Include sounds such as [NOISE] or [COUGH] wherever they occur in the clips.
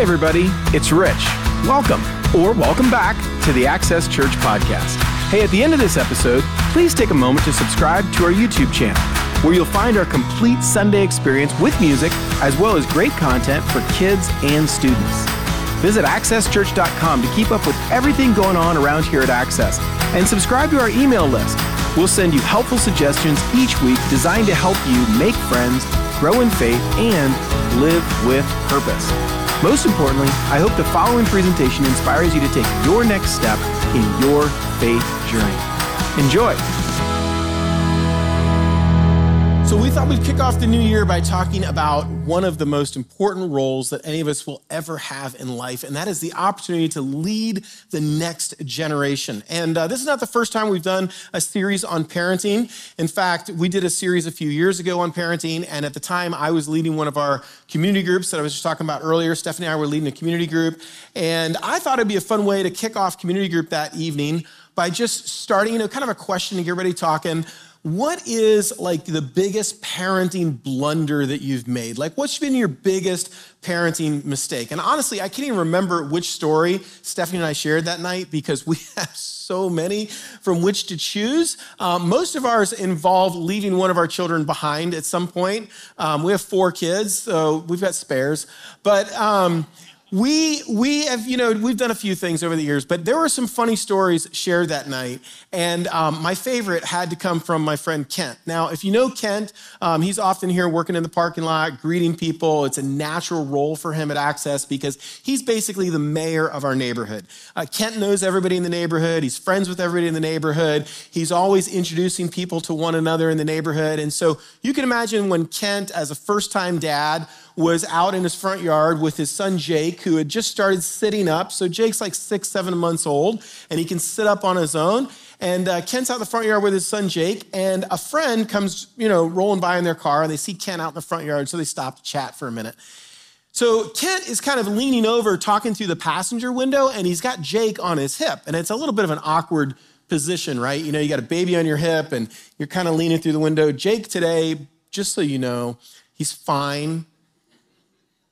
Hey, everybody, it's Rich. Welcome, or welcome back to the Access Church podcast. Hey, at the end of this episode, please take a moment to subscribe to our YouTube channel, where you'll find our complete Sunday experience with music, as well as great content for kids and students. Visit accesschurch.com to keep up with everything going on around here at Access, and subscribe to our email list. We'll send you helpful suggestions each week designed to help you make friends, grow in faith, and live with purpose. Most importantly, I hope the following presentation inspires you to take your next step in your faith journey. Enjoy. So, we thought we'd kick off the new year by talking about one of the most important roles that any of us will ever have in life, and that is the opportunity to lead the next generation. And uh, this is not the first time we've done a series on parenting. In fact, we did a series a few years ago on parenting, and at the time, I was leading one of our community groups that I was just talking about earlier. Stephanie and I were leading a community group, and I thought it'd be a fun way to kick off community group that evening by just starting, you know, kind of a question to get everybody talking what is like the biggest parenting blunder that you've made? Like, what's been your biggest parenting mistake? And honestly, I can't even remember which story Stephanie and I shared that night because we [LAUGHS] have so many from which to choose. Um, most of ours involve leaving one of our children behind at some point. Um, we have four kids, so we've got spares. But, um, we we have you know we've done a few things over the years but there were some funny stories shared that night. And um, my favorite had to come from my friend kent. Now if you know kent um, he's often here working in the parking lot greeting people. It's a natural role for him at access because he's basically the mayor of our neighborhood. Uh, kent knows everybody in the neighborhood. He's friends with everybody in the neighborhood. He's always introducing people to one another in the neighborhood. And so you can imagine when kent as a first time dad was out in his front yard with his son Jake, who had just started sitting up. So Jake's like six, seven months old, and he can sit up on his own. And uh, Kent's out in the front yard with his son Jake, and a friend comes, you know, rolling by in their car, and they see Kent out in the front yard, so they stop to chat for a minute. So Kent is kind of leaning over, talking through the passenger window, and he's got Jake on his hip, and it's a little bit of an awkward position, right? You know, you got a baby on your hip, and you're kind of leaning through the window. Jake today, just so you know, he's fine.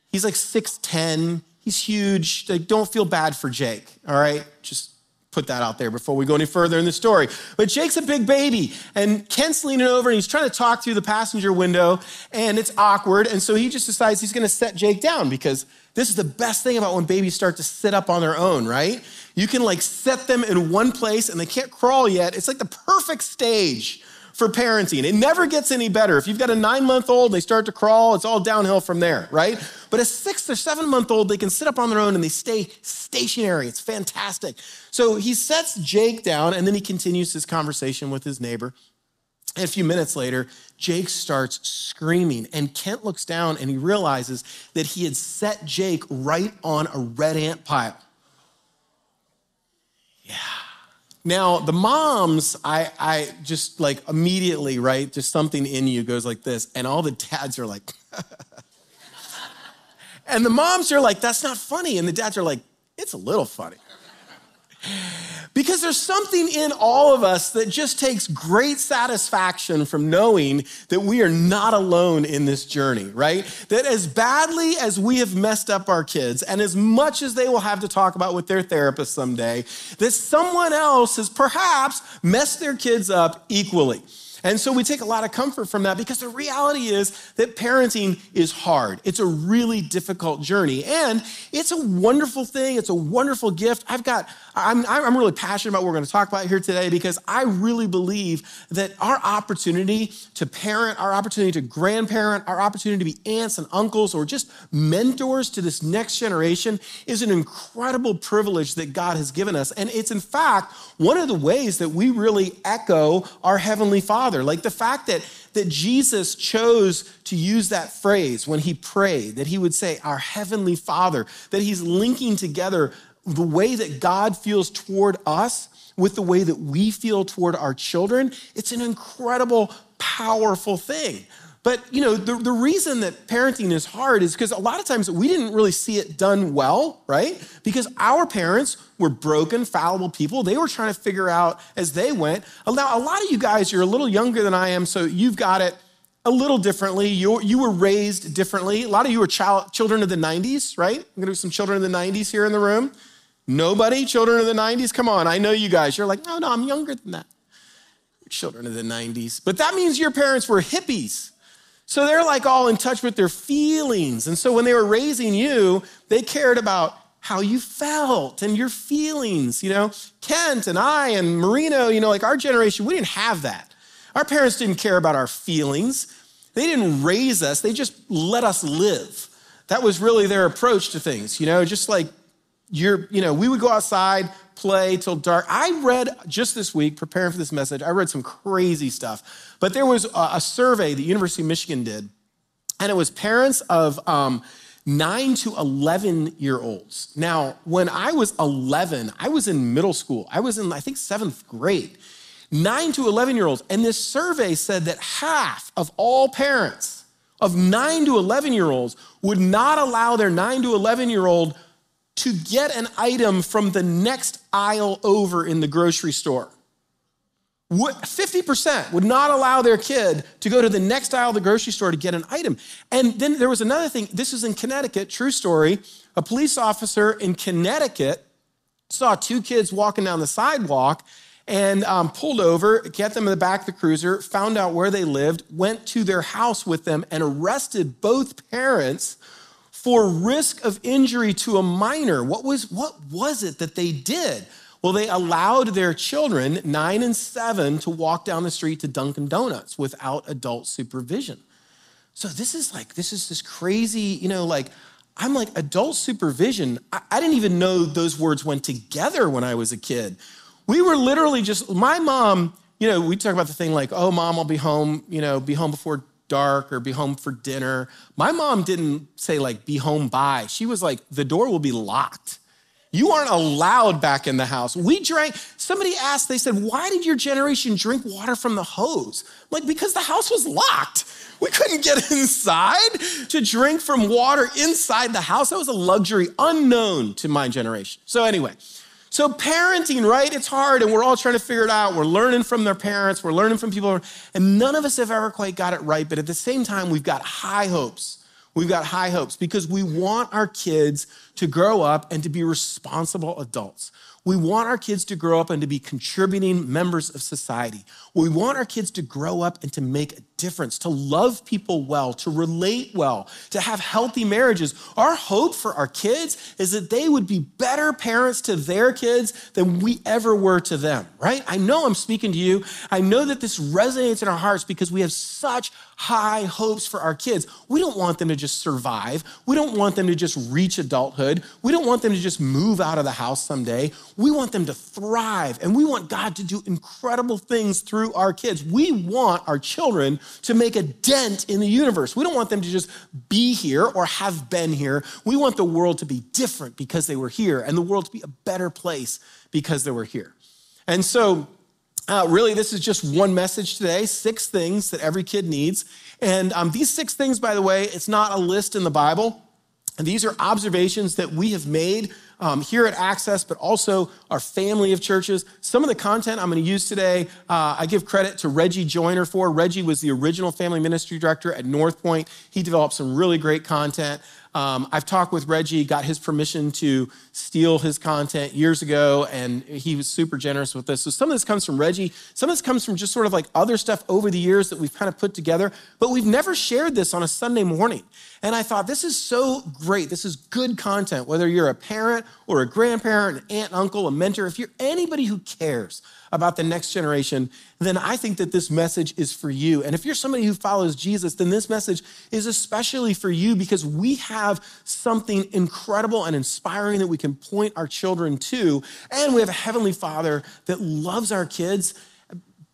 He's like 6'10. He's huge. Like, don't feel bad for Jake, all right? Just put that out there before we go any further in the story. But Jake's a big baby, and Kent's leaning over and he's trying to talk through the passenger window, and it's awkward. And so he just decides he's gonna set Jake down because this is the best thing about when babies start to sit up on their own, right? You can like set them in one place and they can't crawl yet. It's like the perfect stage for parenting. It never gets any better. If you've got a nine month old, they start to crawl, it's all downhill from there, right? But a six or seven month old, they can sit up on their own and they stay stationary. It's fantastic. So he sets Jake down and then he continues his conversation with his neighbor. And a few minutes later, Jake starts screaming, and Kent looks down and he realizes that he had set Jake right on a red ant pile. Yeah. Now, the moms, I, I just like immediately, right? Just something in you goes like this, and all the dads are like, [LAUGHS] and the moms are like, that's not funny. And the dads are like, it's a little funny. Because there's something in all of us that just takes great satisfaction from knowing that we are not alone in this journey, right? That as badly as we have messed up our kids, and as much as they will have to talk about with their therapist someday, that someone else has perhaps messed their kids up equally. And so we take a lot of comfort from that because the reality is that parenting is hard. It's a really difficult journey and it's a wonderful thing. It's a wonderful gift. I've got, I'm, I'm really passionate about what we're going to talk about here today because I really believe that our opportunity to parent, our opportunity to grandparent, our opportunity to be aunts and uncles or just mentors to this next generation is an incredible privilege that God has given us. And it's in fact one of the ways that we really echo our Heavenly Father. Like the fact that, that Jesus chose to use that phrase when he prayed, that he would say, Our Heavenly Father, that he's linking together the way that God feels toward us with the way that we feel toward our children. It's an incredible, powerful thing. But you know, the, the reason that parenting is hard is because a lot of times we didn't really see it done well, right? Because our parents were broken, fallible people. They were trying to figure out as they went. Now, a lot of you guys, you're a little younger than I am, so you've got it a little differently. You, you were raised differently. A lot of you were child, children of the 90s, right? I'm gonna do some children of the 90s here in the room. Nobody? Children of the 90s? Come on, I know you guys. You're like, no, no, I'm younger than that. children of the 90s. But that means your parents were hippies. So they're like all in touch with their feelings. And so when they were raising you, they cared about how you felt and your feelings. You know, Kent and I and Marino, you know, like our generation, we didn't have that. Our parents didn't care about our feelings. They didn't raise us, they just let us live. That was really their approach to things, you know, just like you're, you know, we would go outside, play till dark. I read just this week, preparing for this message, I read some crazy stuff. But there was a, a survey the University of Michigan did, and it was parents of um, nine to 11 year olds. Now, when I was 11, I was in middle school. I was in, I think, seventh grade. Nine to 11 year olds. And this survey said that half of all parents of nine to 11 year olds would not allow their nine to 11 year old to get an item from the next aisle over in the grocery store. 50% would not allow their kid to go to the next aisle of the grocery store to get an item. And then there was another thing. This is in Connecticut, true story. A police officer in Connecticut saw two kids walking down the sidewalk and um, pulled over, get them in the back of the cruiser, found out where they lived, went to their house with them, and arrested both parents for risk of injury to a minor. What was, what was it that they did? Well, they allowed their children, nine and seven, to walk down the street to Dunkin' Donuts without adult supervision. So this is like, this is this crazy, you know, like, I'm like, adult supervision. I, I didn't even know those words went together when I was a kid. We were literally just, my mom, you know, we talk about the thing like, oh, mom, I'll be home, you know, be home before dark or be home for dinner. My mom didn't say, like, be home by. She was like, the door will be locked. You aren't allowed back in the house. We drank, somebody asked, they said, why did your generation drink water from the hose? I'm like, because the house was locked. We couldn't get [LAUGHS] inside to drink from water inside the house. That was a luxury unknown to my generation. So, anyway, so, parenting, right? It's hard and we're all trying to figure it out. We're learning from their parents, we're learning from people, and none of us have ever quite got it right. But at the same time, we've got high hopes. We've got high hopes because we want our kids to grow up and to be responsible adults. We want our kids to grow up and to be contributing members of society. We want our kids to grow up and to make a difference, to love people well, to relate well, to have healthy marriages. Our hope for our kids is that they would be better parents to their kids than we ever were to them, right? I know I'm speaking to you. I know that this resonates in our hearts because we have such high hopes for our kids. We don't want them to just survive. We don't want them to just reach adulthood. We don't want them to just move out of the house someday. We want them to thrive and we want God to do incredible things through our kids. We want our children to make a dent in the universe. We don't want them to just be here or have been here. We want the world to be different because they were here and the world to be a better place because they were here. And so, uh, really, this is just one message today six things that every kid needs. And um, these six things, by the way, it's not a list in the Bible. And these are observations that we have made um, here at Access, but also our family of churches. Some of the content I'm going to use today, uh, I give credit to Reggie Joiner for. Reggie was the original family ministry director at North Point. He developed some really great content. Um, I've talked with Reggie, got his permission to steal his content years ago, and he was super generous with this. So some of this comes from Reggie. Some of this comes from just sort of like other stuff over the years that we've kind of put together, but we've never shared this on a Sunday morning. And I thought, this is so great. This is good content, whether you're a parent or a grandparent, an aunt, uncle, a mentor, if you're anybody who cares about the next generation, then I think that this message is for you. And if you're somebody who follows Jesus, then this message is especially for you because we have something incredible and inspiring that we can point our children to. And we have a Heavenly Father that loves our kids,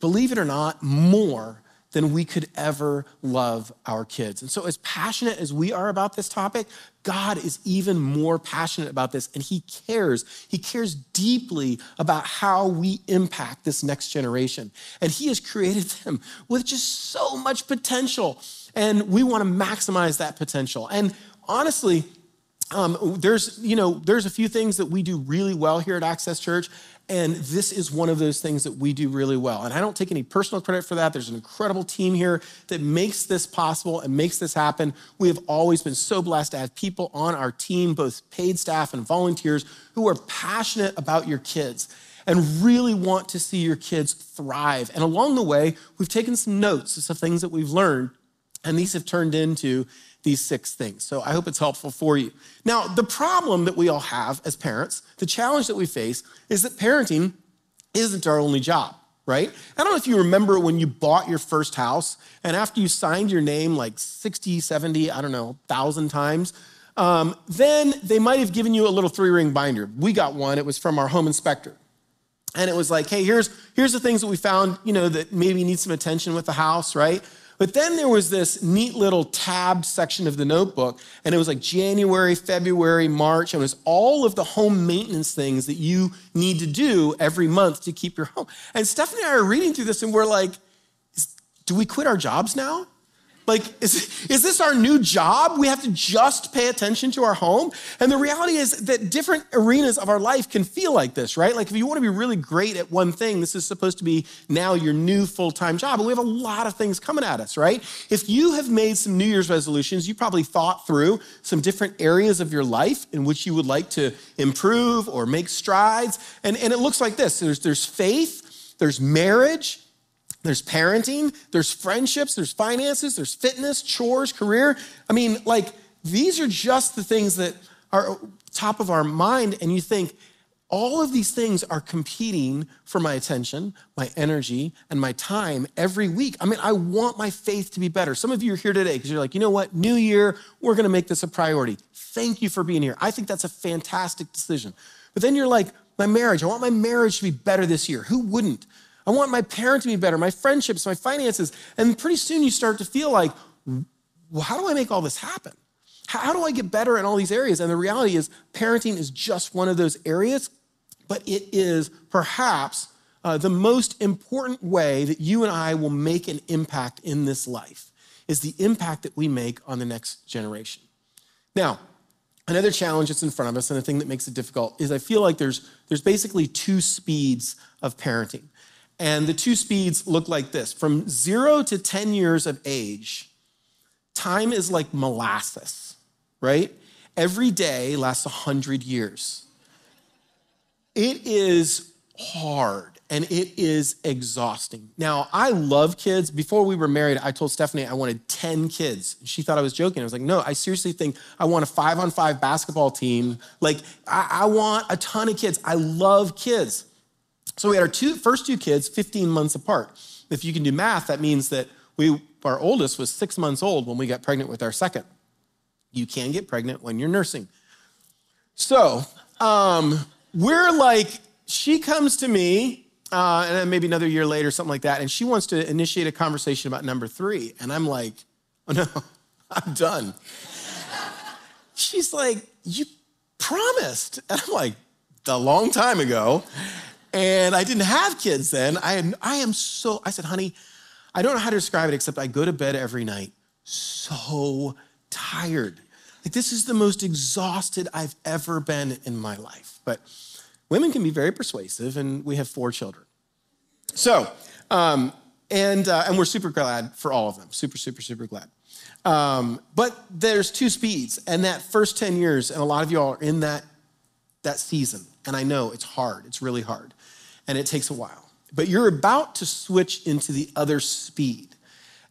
believe it or not, more than we could ever love our kids. And so, as passionate as we are about this topic, God is even more passionate about this, and He cares. He cares deeply about how we impact this next generation. And He has created them with just so much potential, and we want to maximize that potential. And honestly, um, there's you know there's a few things that we do really well here at access church And this is one of those things that we do really well. And I don't take any personal credit for that. There's an incredible team here that makes this possible and makes this happen. We have always been so blessed to have people on our team, both paid staff and volunteers, who are passionate about your kids and really want to see your kids thrive. And along the way, we've taken some notes of things that we've learned, and these have turned into these six things. So I hope it's helpful for you. Now, the problem that we all have as parents, the challenge that we face is that parenting isn't our only job, right? I don't know if you remember when you bought your first house and after you signed your name like 60, 70, I don't know, 1,000 times, um, then they might have given you a little three ring binder. We got one, it was from our home inspector. And it was like, hey, here's, here's the things that we found, you know, that maybe need some attention with the house, right? But then there was this neat little tabbed section of the notebook, and it was like January, February, March, and it was all of the home maintenance things that you need to do every month to keep your home. And Stephanie and I are reading through this, and we're like, do we quit our jobs now? Like, is, is this our new job? We have to just pay attention to our home? And the reality is that different arenas of our life can feel like this, right? Like, if you want to be really great at one thing, this is supposed to be now your new full time job. We have a lot of things coming at us, right? If you have made some New Year's resolutions, you probably thought through some different areas of your life in which you would like to improve or make strides. And, and it looks like this there's, there's faith, there's marriage, there's parenting, there's friendships, there's finances, there's fitness, chores, career. I mean, like, these are just the things that are top of our mind. And you think, all of these things are competing for my attention, my energy, and my time every week. I mean, I want my faith to be better. Some of you are here today because you're like, you know what? New year, we're going to make this a priority. Thank you for being here. I think that's a fantastic decision. But then you're like, my marriage, I want my marriage to be better this year. Who wouldn't? I want my parent to be better, my friendships, my finances. And pretty soon you start to feel like, well, how do I make all this happen? How do I get better in all these areas? And the reality is, parenting is just one of those areas, but it is perhaps uh, the most important way that you and I will make an impact in this life is the impact that we make on the next generation. Now, another challenge that's in front of us and the thing that makes it difficult is I feel like there's, there's basically two speeds of parenting. And the two speeds look like this from zero to 10 years of age, time is like molasses, right? Every day lasts 100 years. It is hard and it is exhausting. Now, I love kids. Before we were married, I told Stephanie I wanted 10 kids. She thought I was joking. I was like, no, I seriously think I want a five on five basketball team. Like, I, I want a ton of kids. I love kids. So we had our two, first two kids 15 months apart. If you can do math, that means that we, our oldest was six months old when we got pregnant with our second. You can get pregnant when you're nursing. So um, we're like, she comes to me, uh, and then maybe another year later, something like that, and she wants to initiate a conversation about number three. And I'm like, oh no, [LAUGHS] I'm done. She's like, you promised. And I'm like, a long time ago. And I didn't have kids then. I, am, I am so, I said, honey, I don't know how to describe it except I go to bed every night so tired. Like, this is the most exhausted I've ever been in my life. But women can be very persuasive, and we have four children. So, um, and, uh, and we're super glad for all of them. Super, super, super glad. Um, but there's two speeds, and that first 10 years, and a lot of you all are in that, that season. And I know it's hard, it's really hard and it takes a while. But you're about to switch into the other speed.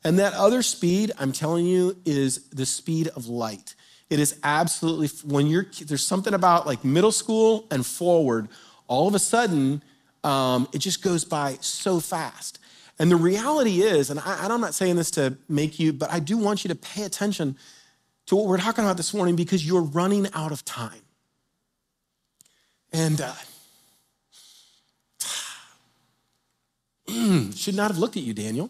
And that other speed, I'm telling you, is the speed of light. It is absolutely, when you're, there's something about like middle school and forward, all of a sudden, um, it just goes by so fast. And the reality is, and I, I'm not saying this to make you, but I do want you to pay attention to what we're talking about this morning because you're running out of time. And uh, [CLEARS THROAT] Should not have looked at you, Daniel.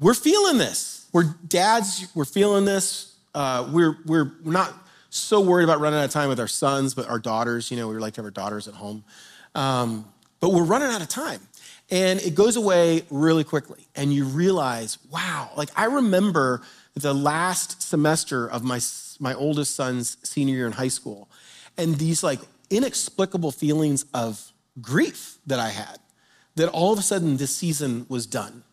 We're feeling this. We're dads, we're feeling this. Uh, we're, we're not so worried about running out of time with our sons, but our daughters, you know, we like to have our daughters at home. Um, but we're running out of time. And it goes away really quickly. And you realize, wow, like I remember the last semester of my, my oldest son's senior year in high school. And these like inexplicable feelings of grief that I had that all of a sudden this season was done.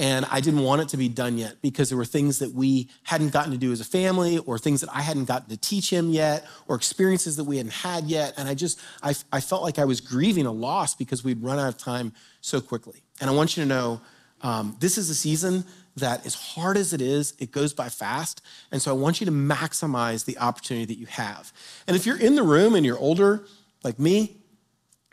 And I didn't want it to be done yet because there were things that we hadn't gotten to do as a family, or things that I hadn't gotten to teach him yet, or experiences that we hadn't had yet. And I just, I, I felt like I was grieving a loss because we'd run out of time so quickly. And I want you to know um, this is a season that, as hard as it is, it goes by fast. And so I want you to maximize the opportunity that you have. And if you're in the room and you're older, like me,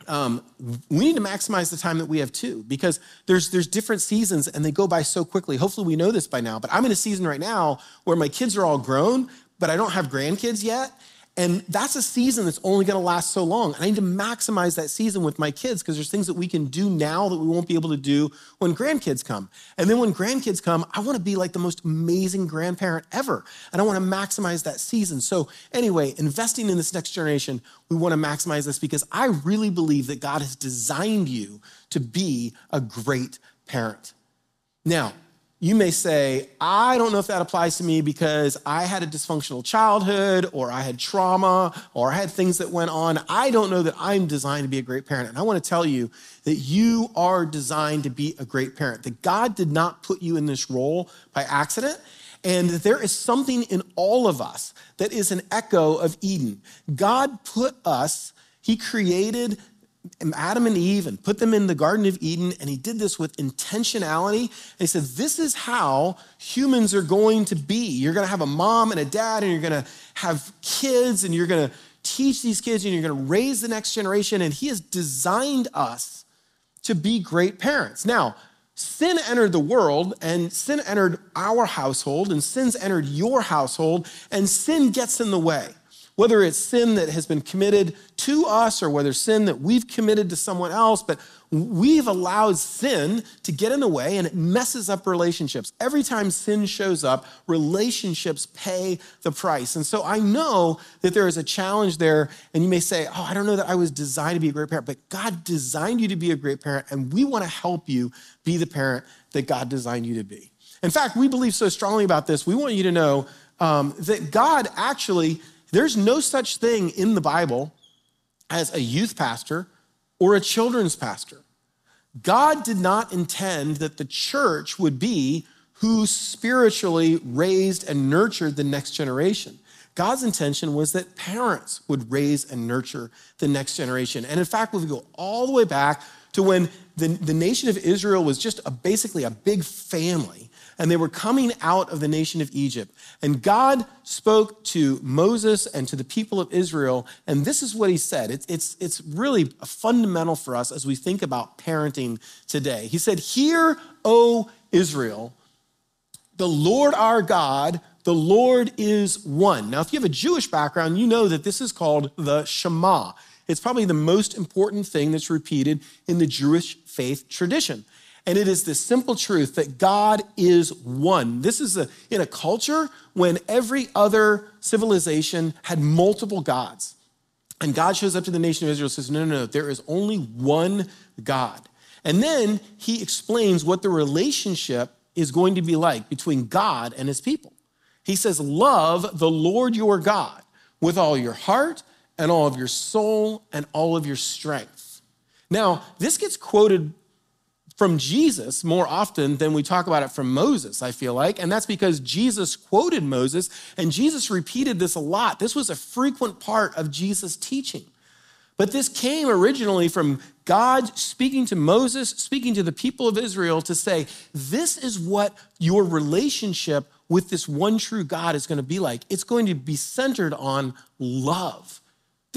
um, we need to maximize the time that we have too, because there's there's different seasons and they go by so quickly. Hopefully, we know this by now. But I'm in a season right now where my kids are all grown, but I don't have grandkids yet, and that's a season that's only going to last so long. And I need to maximize that season with my kids because there's things that we can do now that we won't be able to do when grandkids come. And then when grandkids come, I want to be like the most amazing grandparent ever. And I want to maximize that season. So, anyway, investing in this next generation, we want to maximize this because I really believe that God has designed you to be a great parent. Now, you may say, I don't know if that applies to me because I had a dysfunctional childhood or I had trauma or I had things that went on. I don't know that I'm designed to be a great parent. And I want to tell you that you are designed to be a great parent, that God did not put you in this role by accident. And there is something in all of us that is an echo of Eden. God put us, He created Adam and Eve and put them in the Garden of Eden, and he did this with intentionality. And he said, This is how humans are going to be. You're going to have a mom and a dad, and you're going to have kids, and you're going to teach these kids, and you're going to raise the next generation. And he has designed us to be great parents. Now, sin entered the world, and sin entered our household, and sin's entered your household, and sin gets in the way whether it's sin that has been committed to us or whether sin that we've committed to someone else, but we've allowed sin to get in the way and it messes up relationships. Every time sin shows up, relationships pay the price. And so I know that there is a challenge there, and you may say, Oh, I don't know that I was designed to be a great parent, but God designed you to be a great parent, and we want to help you be the parent that God designed you to be. In fact, we believe so strongly about this, we want you to know um, that God actually there's no such thing in the Bible as a youth pastor or a children's pastor. God did not intend that the church would be who spiritually raised and nurtured the next generation. God's intention was that parents would raise and nurture the next generation. And in fact, if we go all the way back to when the, the nation of Israel was just a, basically a big family and they were coming out of the nation of Egypt. And God spoke to Moses and to the people of Israel, and this is what he said. It's, it's, it's really fundamental for us as we think about parenting today. He said, Hear, O Israel, the Lord our God, the Lord is one. Now, if you have a Jewish background, you know that this is called the Shema. It's probably the most important thing that's repeated in the Jewish faith tradition. And it is this simple truth that God is one. This is a, in a culture when every other civilization had multiple gods. And God shows up to the nation of Israel and says, No, no, no, there is only one God. And then he explains what the relationship is going to be like between God and his people. He says, Love the Lord your God with all your heart and all of your soul and all of your strength. Now, this gets quoted from Jesus more often than we talk about it from Moses, I feel like. And that's because Jesus quoted Moses and Jesus repeated this a lot. This was a frequent part of Jesus' teaching. But this came originally from God speaking to Moses, speaking to the people of Israel to say, This is what your relationship with this one true God is going to be like. It's going to be centered on love.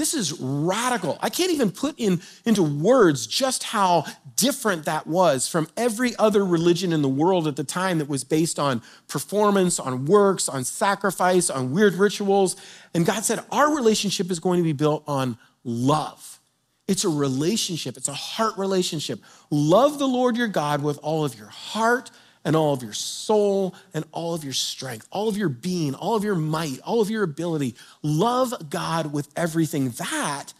This is radical. I can't even put in, into words just how different that was from every other religion in the world at the time that was based on performance, on works, on sacrifice, on weird rituals. And God said, Our relationship is going to be built on love. It's a relationship, it's a heart relationship. Love the Lord your God with all of your heart, and all of your soul and all of your strength, all of your being, all of your might, all of your ability. Love God with everything. That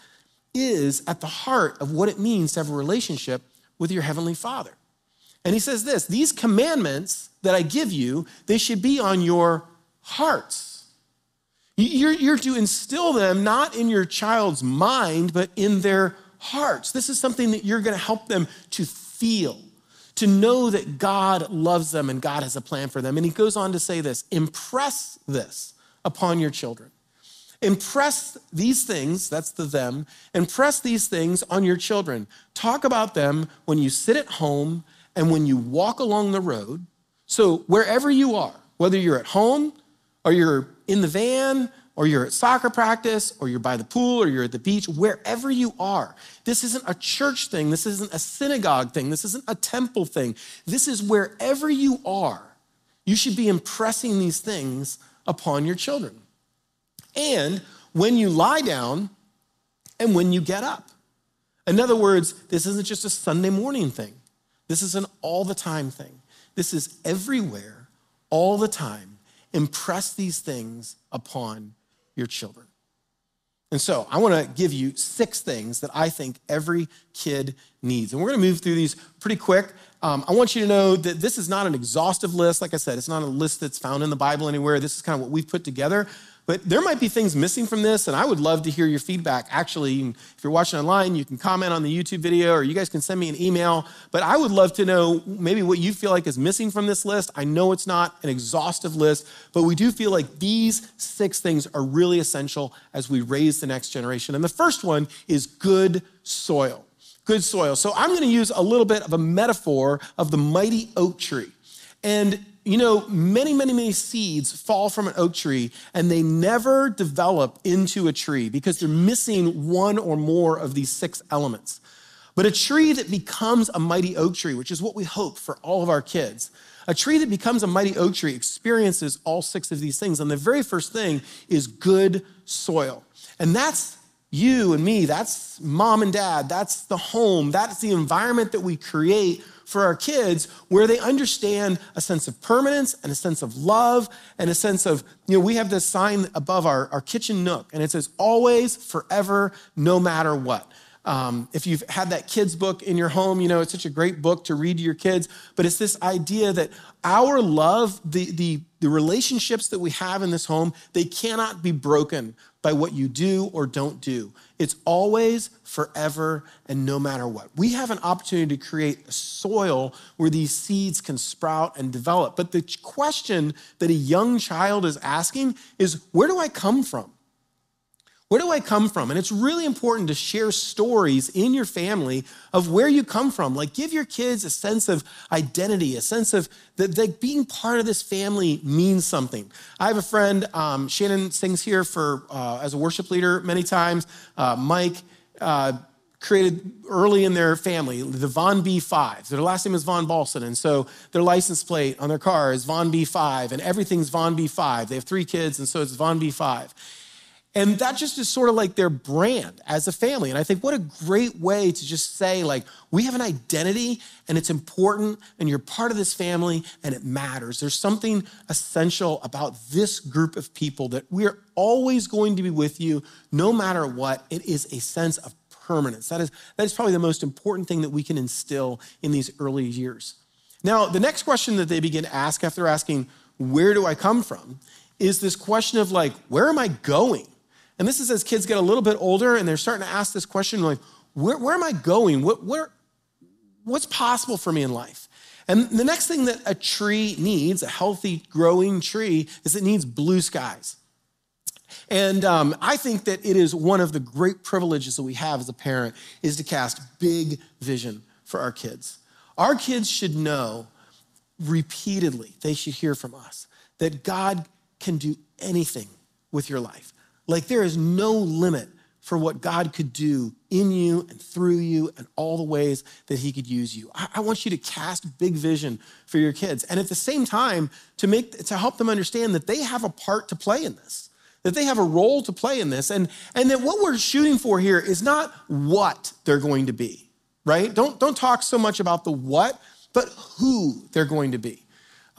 is at the heart of what it means to have a relationship with your heavenly Father. And he says this these commandments that I give you, they should be on your hearts. You're, you're to instill them not in your child's mind, but in their hearts. This is something that you're going to help them to feel, to know that God loves them and God has a plan for them. And he goes on to say this impress this upon your children. Impress these things, that's the them, impress these things on your children. Talk about them when you sit at home and when you walk along the road. So, wherever you are, whether you're at home or you're in the van or you're at soccer practice or you're by the pool or you're at the beach, wherever you are, this isn't a church thing. This isn't a synagogue thing. This isn't a temple thing. This is wherever you are, you should be impressing these things upon your children. And when you lie down and when you get up. In other words, this isn't just a Sunday morning thing. This is an all the time thing. This is everywhere, all the time. Impress these things upon your children. And so I want to give you six things that I think every kid needs. And we're going to move through these pretty quick. Um, I want you to know that this is not an exhaustive list. Like I said, it's not a list that's found in the Bible anywhere. This is kind of what we've put together. But there might be things missing from this, and I would love to hear your feedback. Actually, if you're watching online, you can comment on the YouTube video or you guys can send me an email. But I would love to know maybe what you feel like is missing from this list. I know it's not an exhaustive list, but we do feel like these six things are really essential as we raise the next generation. And the first one is good soil. Good soil. So I'm going to use a little bit of a metaphor of the mighty oak tree. And you know, many, many, many seeds fall from an oak tree and they never develop into a tree because they're missing one or more of these six elements. But a tree that becomes a mighty oak tree, which is what we hope for all of our kids, a tree that becomes a mighty oak tree experiences all six of these things. And the very first thing is good soil. And that's you and me, that's mom and dad, that's the home, that's the environment that we create for our kids where they understand a sense of permanence and a sense of love and a sense of, you know, we have this sign above our, our kitchen nook and it says always, forever, no matter what. Um, if you've had that kids book in your home, you know, it's such a great book to read to your kids, but it's this idea that our love, the, the, the relationships that we have in this home, they cannot be broken by what you do or don't do. It's always, forever, and no matter what. We have an opportunity to create a soil where these seeds can sprout and develop. But the question that a young child is asking is where do I come from? Where do I come from? And it's really important to share stories in your family of where you come from. Like, give your kids a sense of identity, a sense of that, that being part of this family means something. I have a friend, um, Shannon sings here for uh, as a worship leader many times. Uh, Mike uh, created early in their family the Von B5. Their last name is Von Balson, and so their license plate on their car is Von B5, and everything's Von B5. They have three kids, and so it's Von B5. And that just is sort of like their brand as a family. And I think what a great way to just say, like, we have an identity and it's important and you're part of this family and it matters. There's something essential about this group of people that we're always going to be with you no matter what. It is a sense of permanence. That is, that is probably the most important thing that we can instill in these early years. Now, the next question that they begin to ask after asking, Where do I come from? is this question of, like, Where am I going? And this is as kids get a little bit older and they're starting to ask this question like, where, where am I going? What, where, what's possible for me in life? And the next thing that a tree needs, a healthy growing tree, is it needs blue skies. And um, I think that it is one of the great privileges that we have as a parent is to cast big vision for our kids. Our kids should know repeatedly, they should hear from us that God can do anything with your life. Like there is no limit for what God could do in you and through you and all the ways that He could use you. I, want you to cast big vision for your kids. And at the same time, to make to help them understand that they have a part to play in this, that they have a role to play in this, and, and that what we're shooting for here is not what they're going to be, right? Don't, don't talk so much about the what, but who they're going to be.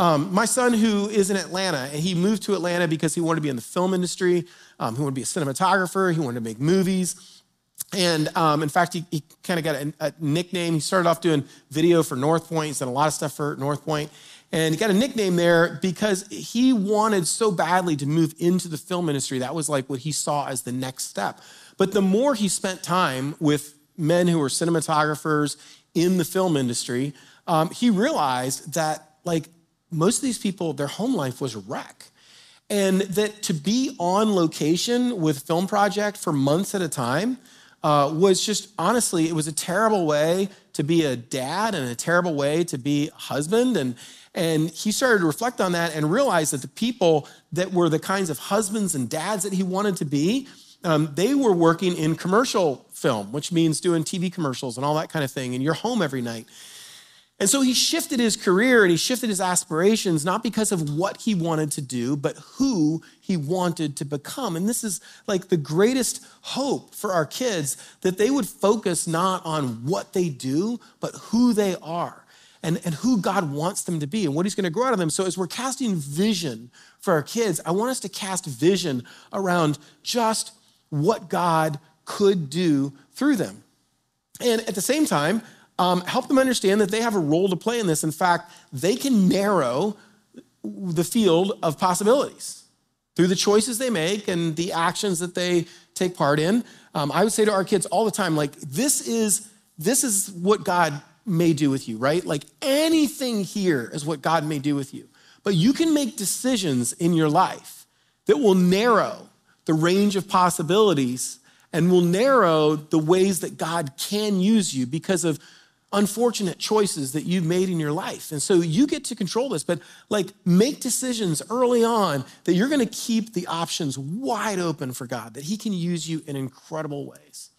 Um, my son, who is in Atlanta, and he moved to Atlanta because he wanted to be in the film industry. Um, he wanted to be a cinematographer. He wanted to make movies. And um, in fact, he, he kind of got a, a, nickname. He started off doing video for North Point. He's done a lot of stuff for North Point. And he got a nickname there because he wanted so badly to move into the film industry. That was like what he saw as the next step. But the more he spent time with men who were cinematographers in the film industry, um, he realized that like most of these people, their home life was a wreck. And that to be on location with film project for months at a time uh, was just honestly, it was a terrible way to be a dad and a terrible way to be a husband. And, and he started to reflect on that and realize that the people that were the kinds of husbands and dads that he wanted to be, um, they were working in commercial film, which means doing TV commercials and all that kind of thing, and you're home every night. And so he shifted his career and he shifted his aspirations, not because of what he wanted to do, but who he wanted to become. And this is like the greatest hope for our kids that they would focus not on what they do, but who they are and, and who God wants them to be and what he's going to grow out of them. So as we're casting vision for our kids, I want us to cast vision around just what God could do through them. And at the same time, um, help them understand that they have a role to play in this. In fact, they can narrow the field of possibilities through the choices they make and the actions that they take part in. Um, I would say to our kids all the time, like, this is, this is what God may do with you, right? Like anything here is what God may do with you. But you can make decisions in your life that will narrow the range of possibilities and will narrow the ways that God can use you because of unfortunate choices that you've made in your life. And so you get to control this, but like make decisions early on that you're going to keep the options wide open for God, that He can use you in incredible ways.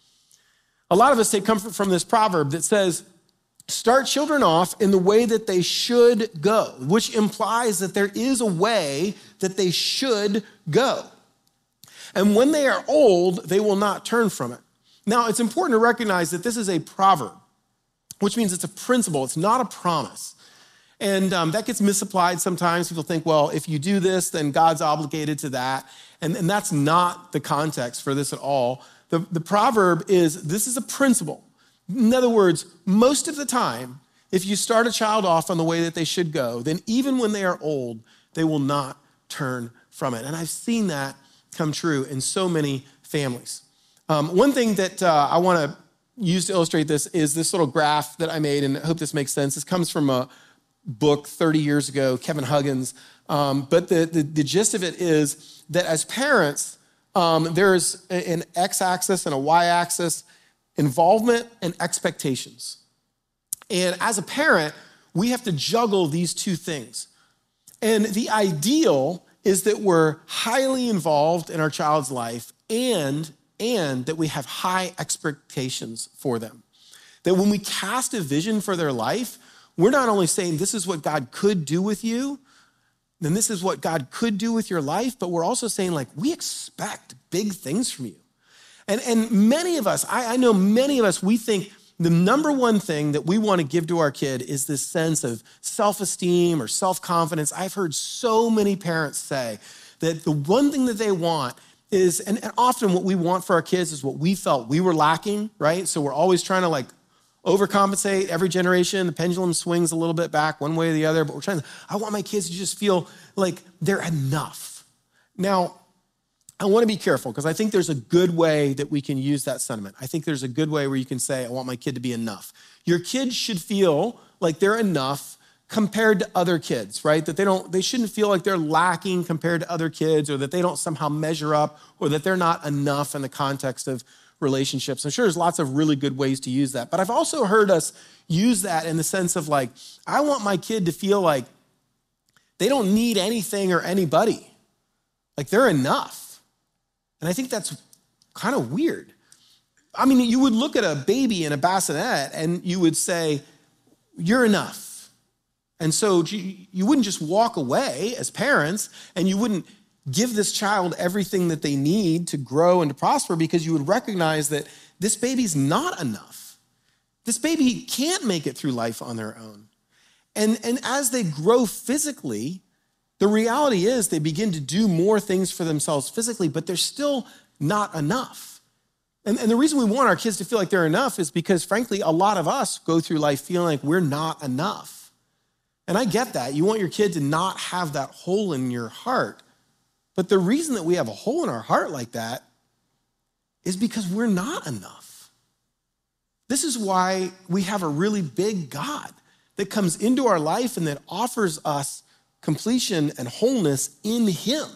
A lot of us take comfort from this proverb that says, start children off in the way that they should go, which implies that there is a way that they should go. And when they are old, they will not turn from it. Now, it's important to recognize that this is a proverb which means it's a principle, it's not a promise. And um, that gets misapplied sometimes. People think, well, if you do this, then God's obligated to that. And, and that's not the context for this at all. The, the proverb is this is a principle. In other words, most of the time, if you start a child off on the way that they should go, then even when they are old, they will not turn from it. And I've seen that come true in so many families. Um, one thing that uh, I want to used to illustrate this is this little graph that I made, and I hope this makes sense. This comes from a book 30 years ago, Kevin Huggins. Um, but the, the, the, gist of it is that as parents, um, there's an x axis and a y axis, involvement and expectations. And as a parent, we have to juggle these two things. And the ideal is that we're highly involved in our child's life and and that we have high expectations for them. That when we cast a vision for their life, we're not only saying this is what God could do with you, then this is what God could do with your life, but we're also saying, like, we expect big things from you. And, and many of us, I, I know many of us, we think the number one thing that we want to give to our kid is this sense of self esteem or self confidence. I've heard so many parents say that the one thing that they want is, and, and often what we want for our kids is what we felt we were lacking, right? So we're always trying to like overcompensate every generation. The pendulum swings a little bit back one way or the other, but we're trying to, I want my kids to just feel like they're enough. Now, I want to be careful because I think there's a good way that we can use that sentiment. I think there's a good way where you can say, I want my kid to be enough. Your kids should feel like they're enough compared to other kids, right? That they don't, they shouldn't feel like they're lacking compared to other kids or that they don't somehow measure up or that they're not enough in the context of relationships. I'm sure there's lots of really good ways to use that. But I've also heard us use that in the sense of like, I want my kid to feel like they don't need anything or anybody. Like they're enough. And I think that's kind of weird. I mean, you would look at a baby in a bassinet and you would say, You're enough. And so you wouldn't just walk away as parents and you wouldn't give this child everything that they need to grow and to prosper because you would recognize that this baby's not enough. This baby can't make it through life on their own. And, and as they grow physically, the reality is they begin to do more things for themselves physically, but they're still not enough. And, and the reason we want our kids to feel like they're enough is because, frankly, a lot of us go through life feeling like we're not enough. And I get that. You want your kid to not have that hole in your heart. But the reason that we have a hole in our heart like that is because we're not enough. This is why we have a really big God that comes into our life and that offers us completion and wholeness in Him.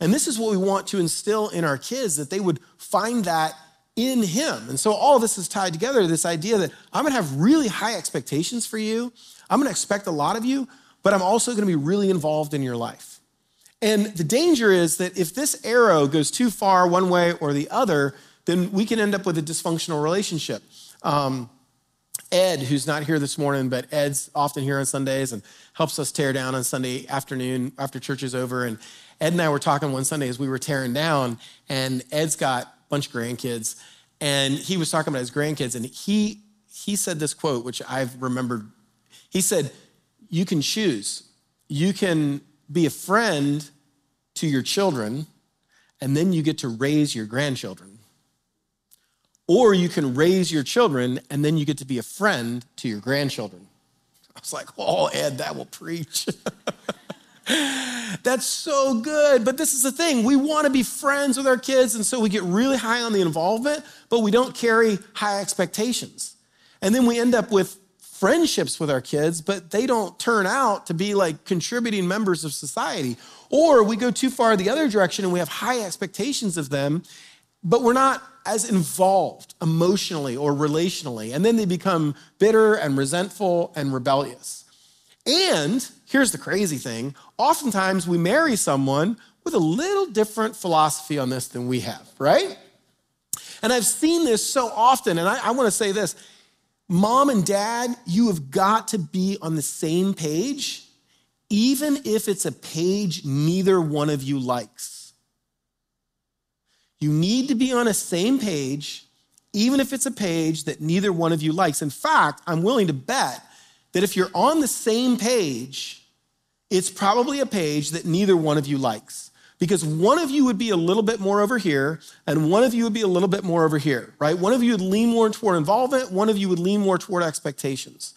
And this is what we want to instill in our kids that they would find that in Him. And so all this is tied together this idea that I'm gonna have really high expectations for you. I'm gonna expect a lot of you, but I'm also gonna be really involved in your life. And the danger is that if this arrow goes too far one way or the other, then we can end up with a dysfunctional relationship. Um, Ed, who's not here this morning, but Ed's often here on Sundays and helps us tear down on Sunday afternoon after church is over. And Ed and I were talking one Sunday as we were tearing down, and Ed's got a bunch of grandkids, and he was talking about his grandkids, and he he said this quote, which I've remembered. He said, "You can choose. You can be a friend to your children, and then you get to raise your grandchildren." Or you can raise your children and then you get to be a friend to your grandchildren. I was like, oh, Ed, that will preach. [LAUGHS] That's so good. But this is the thing we want to be friends with our kids, and so we get really high on the involvement, but we don't carry high expectations. And then we end up with friendships with our kids, but they don't turn out to be like contributing members of society. Or we go too far the other direction and we have high expectations of them, but we're not as involved emotionally or relationally. And then they become bitter and resentful and rebellious. And here's the crazy thing oftentimes we marry someone with a little different philosophy on this than we have, right? And I've seen this so often, and I, I want to say this mom and dad, you have got to be on the same page, even if it's a page neither one of you likes. You need to be on a same page, even if it's a page that neither one of you likes. In fact, I'm willing to bet that if you're on the same page, it's probably a page that neither one of you likes. Because one of you would be a little bit more over here, and one of you would be a little bit more over here, right? One of you would lean more toward involvement, one of you would lean more toward expectations.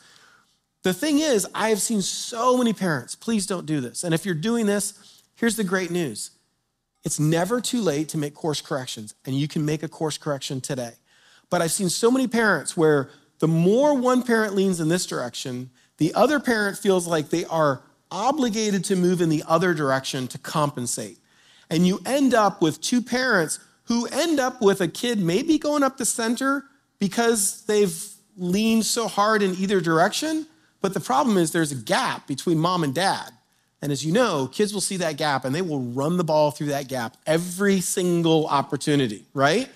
The thing is, I have seen so many parents, please don't do this. And if you're doing this, here's the great news it's never too late to make course corrections, and you can make a course correction today. But I've seen so many parents where the more one parent leans in this direction, the other parent feels like they are obligated to move in the other direction to compensate. And you end up with two parents who end up with a kid maybe going up the center because they've leaned so hard in either direction. But the problem is there's a gap between mom and dad. And as you know, kids will see that gap and they will run the ball through that gap every single opportunity, right?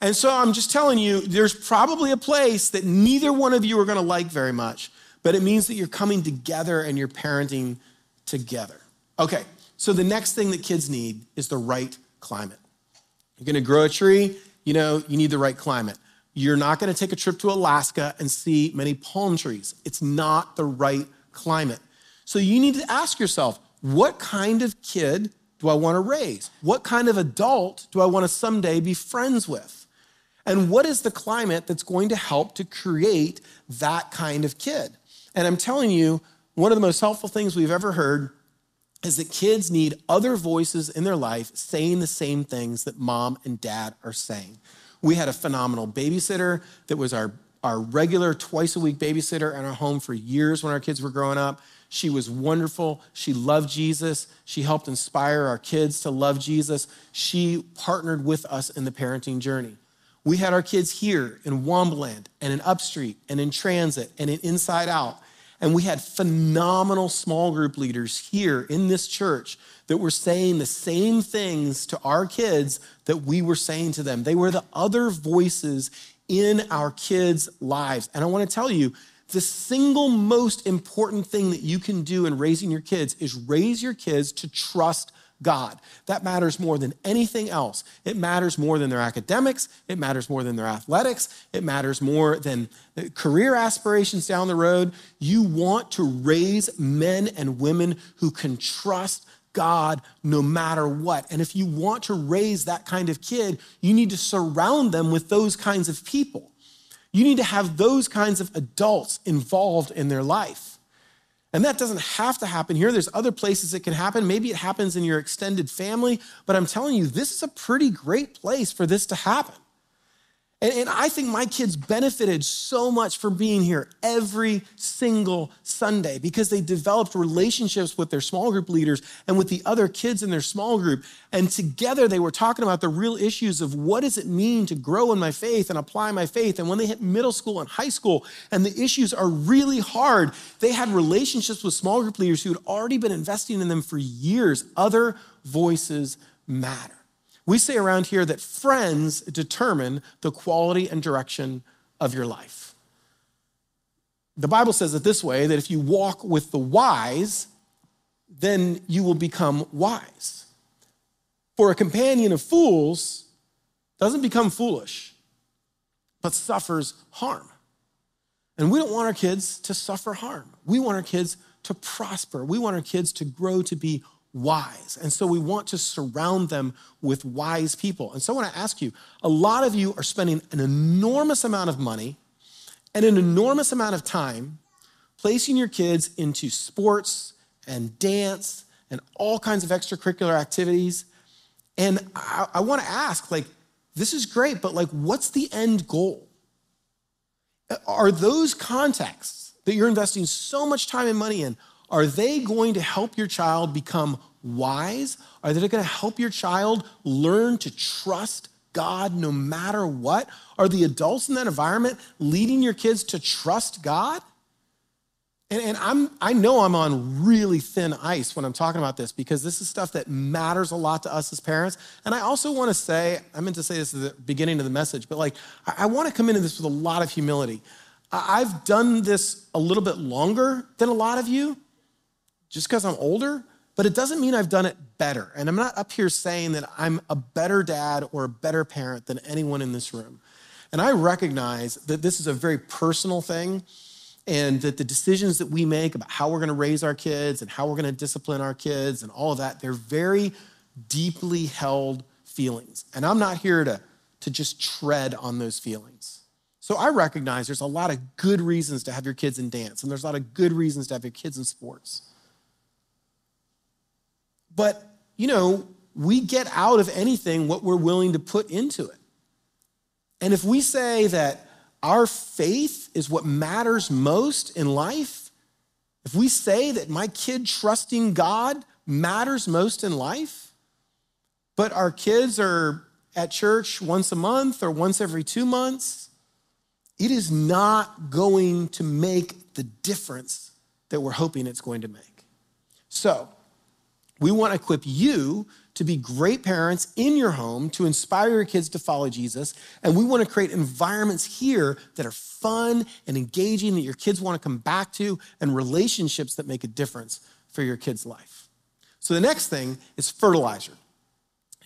And so I'm just telling you, there's probably a place that neither one of you are gonna like very much, but it means that you're coming together and you're parenting together. Okay, so the next thing that kids need is the right climate. You're gonna grow a tree, you know, you need the right climate. You're not gonna take a trip to Alaska and see many palm trees. It's not the right climate. So you need to ask yourself what kind of kid do I want to raise? What kind of adult do I want to someday be friends with? And what is the climate that's going to help to create that kind of kid? And I'm telling you, one of the most helpful things we've ever heard is that kids need other voices in their life saying the same things that mom and dad are saying. We had a phenomenal babysitter that was our, our regular twice a week babysitter in our home for years when our kids were growing up. She was wonderful. She loved Jesus. She helped inspire our kids to love Jesus. She partnered with us in the parenting journey. We had our kids here in Waumba Land and in Upstreet and in Transit and in Inside Out. And we had phenomenal small group leaders here in this church that were saying the same things to our kids that we were saying to them. They were the other voices in our kids' lives. And I want to tell you, the single most important thing that you can do in raising your kids is raise your kids to trust God. That matters more than anything else. It matters more than their academics. It matters more than their athletics. It matters more than career aspirations down the road. You want to raise men and women who can trust God no matter what. And if you want to raise that kind of kid, you need to surround them with those kinds of people. You need to have those kinds of adults involved in their life. And that doesn't have to happen here. There's other places it can happen. Maybe it happens in your extended family, but I'm telling you, this is a pretty great place for this to happen. And, and, I think my kids benefited so much from being here every single Sunday because they developed relationships with their small group leaders and with the other kids in their small group. And together they were talking about the real issues of what does it mean to grow in my faith and apply my faith. And when they hit middle school and high school and the issues are really hard, they had relationships with small group leaders who had already been investing in them for years. Other voices matter. We say around here that friends determine the quality and direction of your life. The Bible says it this way that if you walk with the wise, then you will become wise. For a companion of fools doesn't become foolish, but suffers harm. And we don't want our kids to suffer harm. We want our kids to prosper. We want our kids to grow to be wise. And so we want to surround them with wise people. And so I want to ask you a lot of you are spending an enormous amount of money and an enormous amount of time placing your kids into sports and dance and all kinds of extracurricular activities. And I, I want to ask, like, this is great, but like, what's the end goal? Are those contexts that you're investing so much time and money in, are they going to help your child become wise? Are they going to help your child learn to trust God no matter what? Are the adults in that environment leading your kids to trust God? And, and, I'm, I know I'm on really thin ice when I'm talking about this because this is stuff that matters a lot to us as parents. And I also want to say, I meant to say this at the beginning of the message, but like, I, I want to come into this with a lot of humility. I've done this a little bit longer than a lot of you just because I'm older, but it doesn't mean I've done it better. And I'm not up here saying that I'm a better dad or a better parent than anyone in this room. And I recognize that this is a very personal thing and that the decisions that we make about how we're going to raise our kids and how we're going to discipline our kids and all of that, they're very deeply held feelings. And I'm not here to, to just tread on those feelings. So I recognize there's a lot of good reasons to have your kids in dance, and there's a lot of good reasons to have your kids in sports. But, you know, we get out of anything what we're willing to put into it. And if we say that our faith is what matters most in life, if we say that my kid trusting God matters most in life, but our kids are at church once a month or once every two months, it is not going to make the difference that we're hoping it's going to make. So, we want to equip you to be great parents in your home to inspire your kids to follow Jesus. And we want to create environments here that are fun and engaging that your kids want to come back to and relationships that make a difference for your kids' life. So the next thing is fertilizer.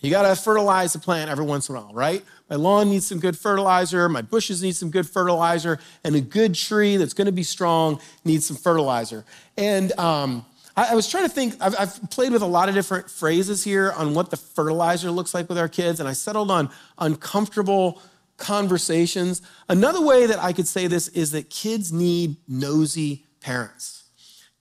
You got to fertilize the plant every once in a while, right? My lawn needs some good fertilizer, my bushes need some good fertilizer, and a good tree that's going to be strong needs some fertilizer. And um, I, I was trying to think, I've, I've, played with a lot of different phrases here on what the fertilizer looks like with our kids, and I settled on uncomfortable conversations. Another way that I could say this is that kids need nosy parents.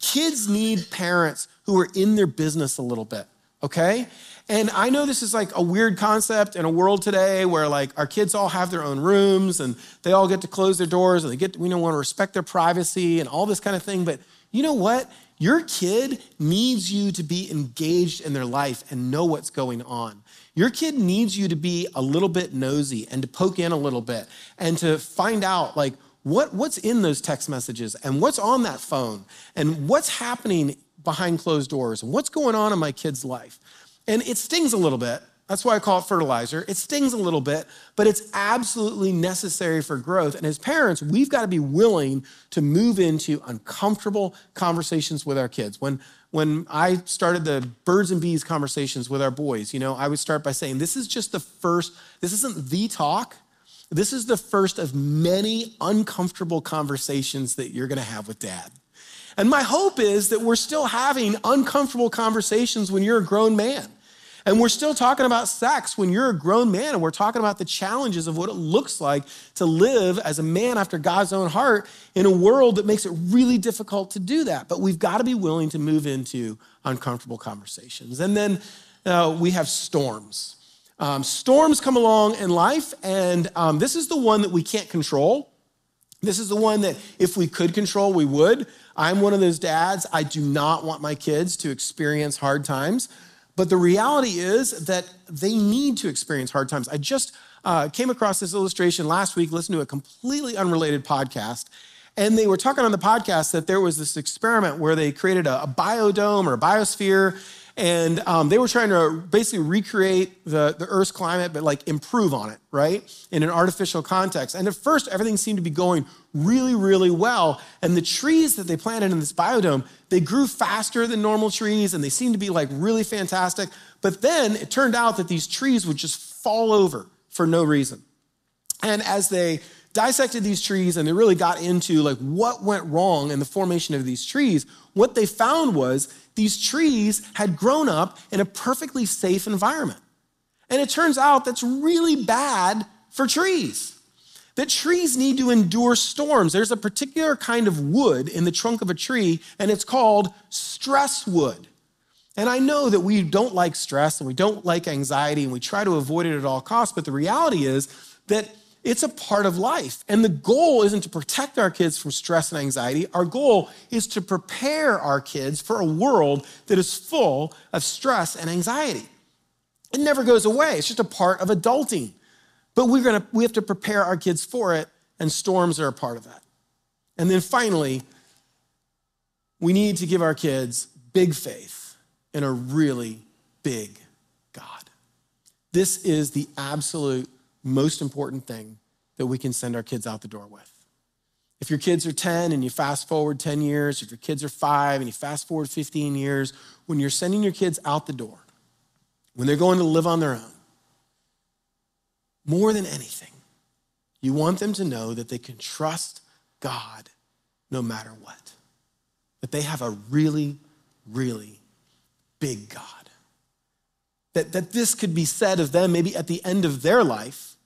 Kids need parents who are in their business a little bit, okay? And I know this is like a weird concept in a world today where like our kids all have their own rooms and they all get to close their doors and they get to, we don't want to respect their privacy and all this kind of thing. But you know what? Your kid needs you to be engaged in their life and know what's going on. Your kid needs you to be a little bit nosy and to poke in a little bit and to find out like what, what's in those text messages and what's on that phone and what's happening behind closed doors and what's going on in my kid's life. And it stings a little bit that's why I call it fertilizer. It stings a little bit, but it's absolutely necessary for growth. And as parents, we've got to be willing to move into uncomfortable conversations with our kids. When when I started the birds and bees conversations with our boys, you know, I would start by saying, this is just the first, this isn't the talk. This is the first of many uncomfortable conversations that you're going to have with dad. And my hope is that we're still having uncomfortable conversations when you're a grown man. And we're still talking about sex when you're a grown man, and we're talking about the challenges of what it looks like to live as a man after God's own heart in a world that makes it really difficult to do that. But we've got to be willing to move into uncomfortable conversations. And then uh, we have storms. Um, storms come along in life, and um, this is the one that we can't control. This is the one that if we could control, we would. I'm one of those dads. I do not want my kids to experience hard times. But the reality is that they need to experience hard times. I just uh, came across this illustration last week, listened to a completely unrelated podcast. And they were talking on the podcast that there was this experiment where they created a, a biodome or a biosphere, and um, they were trying to basically recreate the, the Earth's climate, but like improve on it, right? In an artificial context. And at first, everything seemed to be going really, really well. And the trees that they planted in this biodome, they grew faster than normal trees and they seemed to be like really fantastic. But then it turned out that these trees would just fall over for no reason. And as they dissected these trees and they really got into like what went wrong in the formation of these trees, what they found was these trees had grown up in a perfectly safe environment. And it turns out that's really bad for trees. That trees need to endure storms. There's a particular kind of wood in the trunk of a tree, and it's called stress wood. And I know that we don't like stress and we don't like anxiety and we try to avoid it at all costs, but the reality is that it's a part of life. And the goal isn't to protect our kids from stress and anxiety. Our goal is to prepare our kids for a world that is full of stress and anxiety. It never goes away, it's just a part of adulting. But we're gonna, we have to prepare our kids for it, and storms are a part of that. And then finally, we need to give our kids big faith in a really big God. This is the absolute most important thing that we can send our kids out the door with. If your kids are 10 and you fast forward 10 years, if your kids are five and you fast forward 15 years, when you're sending your kids out the door, when they're going to live on their own, more than anything, you want them to know that they can trust God no matter what. That they have a really, really big God. That, that this could be said of them maybe at the end of their life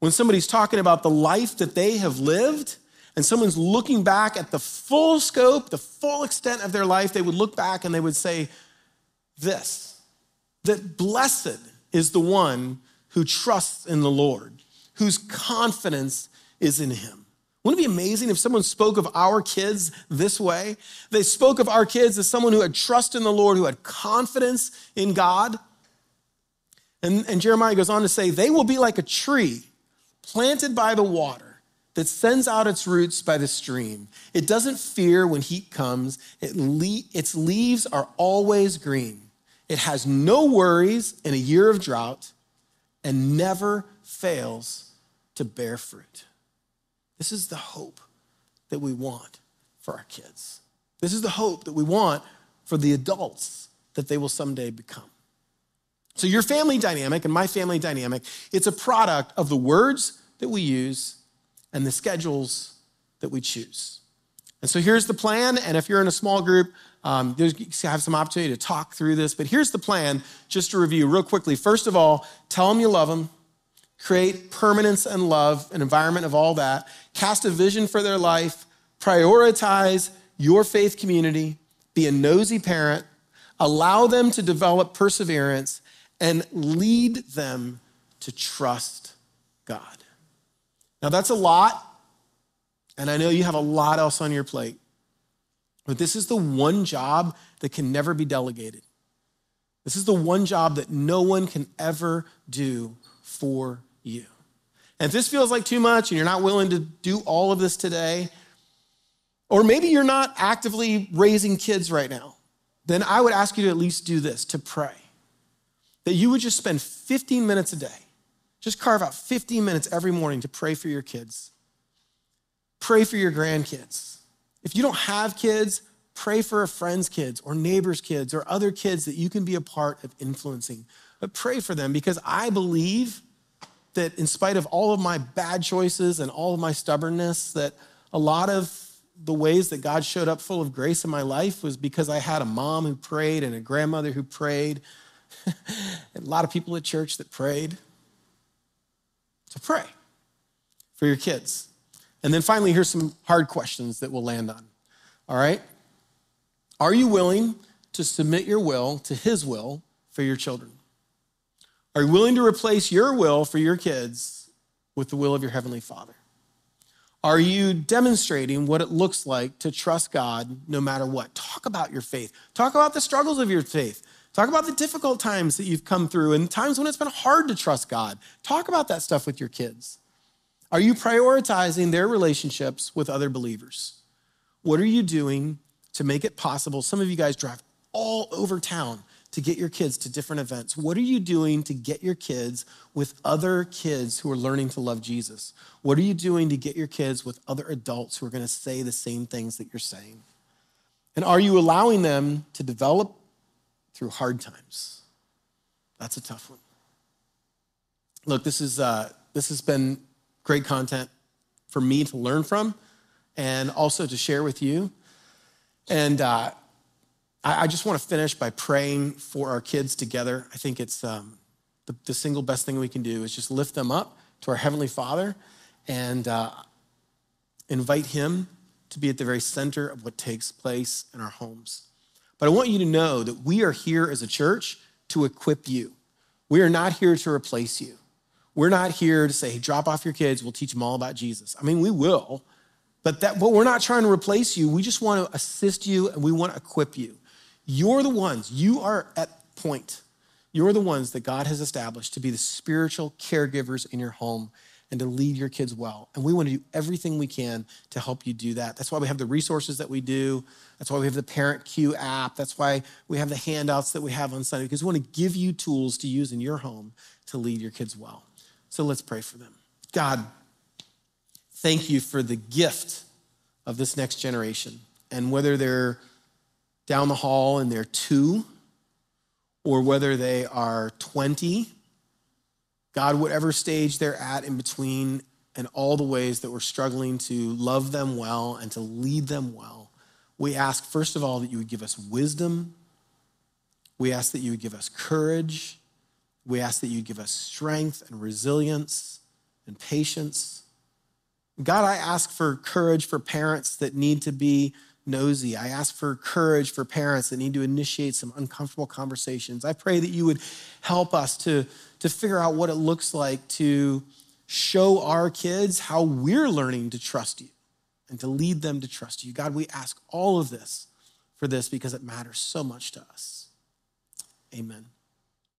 when somebody's talking about the life that they have lived and someone's looking back at the full scope, the full extent of their life, they would look back and they would say this that blessed is the one who trusts in the Lord, whose confidence is in him. Wouldn't it be amazing if someone spoke of our kids this way? They spoke of our kids as someone who had trust in the Lord, who had confidence in God. And, and Jeremiah goes on to say, they will be like a tree planted by the water that sends out its roots by the stream. It doesn't fear when heat comes, it le- its leaves are always green. It has no worries in a year of drought and never fails to bear fruit. This is the hope that we want for our kids. This is the hope that we want for the adults that they will someday become. So, your family dynamic and my family dynamic, it's a product of the words that we use and the schedules that we choose. And so, here's the plan. And if you're in a small group, um, you have some opportunity to talk through this. But here's the plan, just to review real quickly. First of all, tell them you love them, create permanence and love, an environment of all that, cast a vision for their life, prioritize your faith community, be a nosy parent, allow them to develop perseverance, and lead them to trust God. Now, that's a lot, and I know you have a lot else on your plate, but this is the one job that can never be delegated. This is the one job that no one can ever do for you. And if this feels like too much and you're not willing to do all of this today, or maybe you're not actively raising kids right now, then I would ask you to at least do this to pray that you would just spend 15 minutes a day. Just carve out 15 minutes every morning to pray for your kids. Pray for your grandkids. If you don't have kids, pray for a friend's kids or neighbor's kids or other kids that you can be a part of influencing. But pray for them because I believe that in spite of all of my bad choices and all of my stubbornness, that a lot of the ways that God showed up full of grace in my life was because I had a mom who prayed and a grandmother who prayed, and [LAUGHS] a lot of people at church that prayed. So pray for your kids. And then finally, here's some hard questions that we'll land on. All right? Are you willing to submit your will to His will for your children? Are you willing to replace your will for your kids with the will of your Heavenly Father? Are you demonstrating what it looks like to trust God no matter what? Talk about your faith. Talk about the struggles of your faith. Talk about the difficult times that you've come through and times when it's been hard to trust God. Talk about that stuff with your kids. Are you prioritizing their relationships with other believers? What are you doing to make it possible? Some of you guys drive all over town to get your kids to different events? What are you doing to get your kids with other kids who are learning to love Jesus? What are you doing to get your kids with other adults who are going to say the same things that you're saying? And are you allowing them to develop through hard times? That's a tough one. Look, this is uh, this has been great content for me to learn from, and also to share with you. And uh, I, I just want to finish by praying for our kids together. I think it's um, the, the, single best thing we can do is just lift them up to our Heavenly Father and uh, invite Him to be at the very center of what takes place in our homes. But I want you to know that we are here as a church to equip you. We are not here to replace you. We're not here to say, hey, drop off your kids, we'll teach them all about Jesus. I mean, we will, but that but we're not trying to replace you. We just want to assist you and we want to equip you. You're the ones, you are at point. You're the ones that God has established to be the spiritual caregivers in your home and to lead your kids well. And we want to do everything we can to help you do that. That's why we have the resources that we do. That's why we have the Parent Cue app. That's why we have the handouts that we have on Sunday, because we want to give you tools to use in your home to lead your kids well. So let's pray for them. God, thank you for the gift of this next generation. And whether they're down the hall and they're two, or whether they are 20, God, whatever stage they're at in between, and all the ways that we're struggling to love them well and to lead them well, we ask, first of all, that you would give us wisdom. We ask that you would give us courage. We ask that you give us strength and resilience and patience. God, I ask for courage for parents that need to be nosy. I ask for courage for parents that need to initiate some uncomfortable conversations. I pray that you would help us to, to figure out what it looks like to show our kids how we're learning to trust you and to lead them to trust you. God, we ask all of this for this because it matters so much to us. Amen.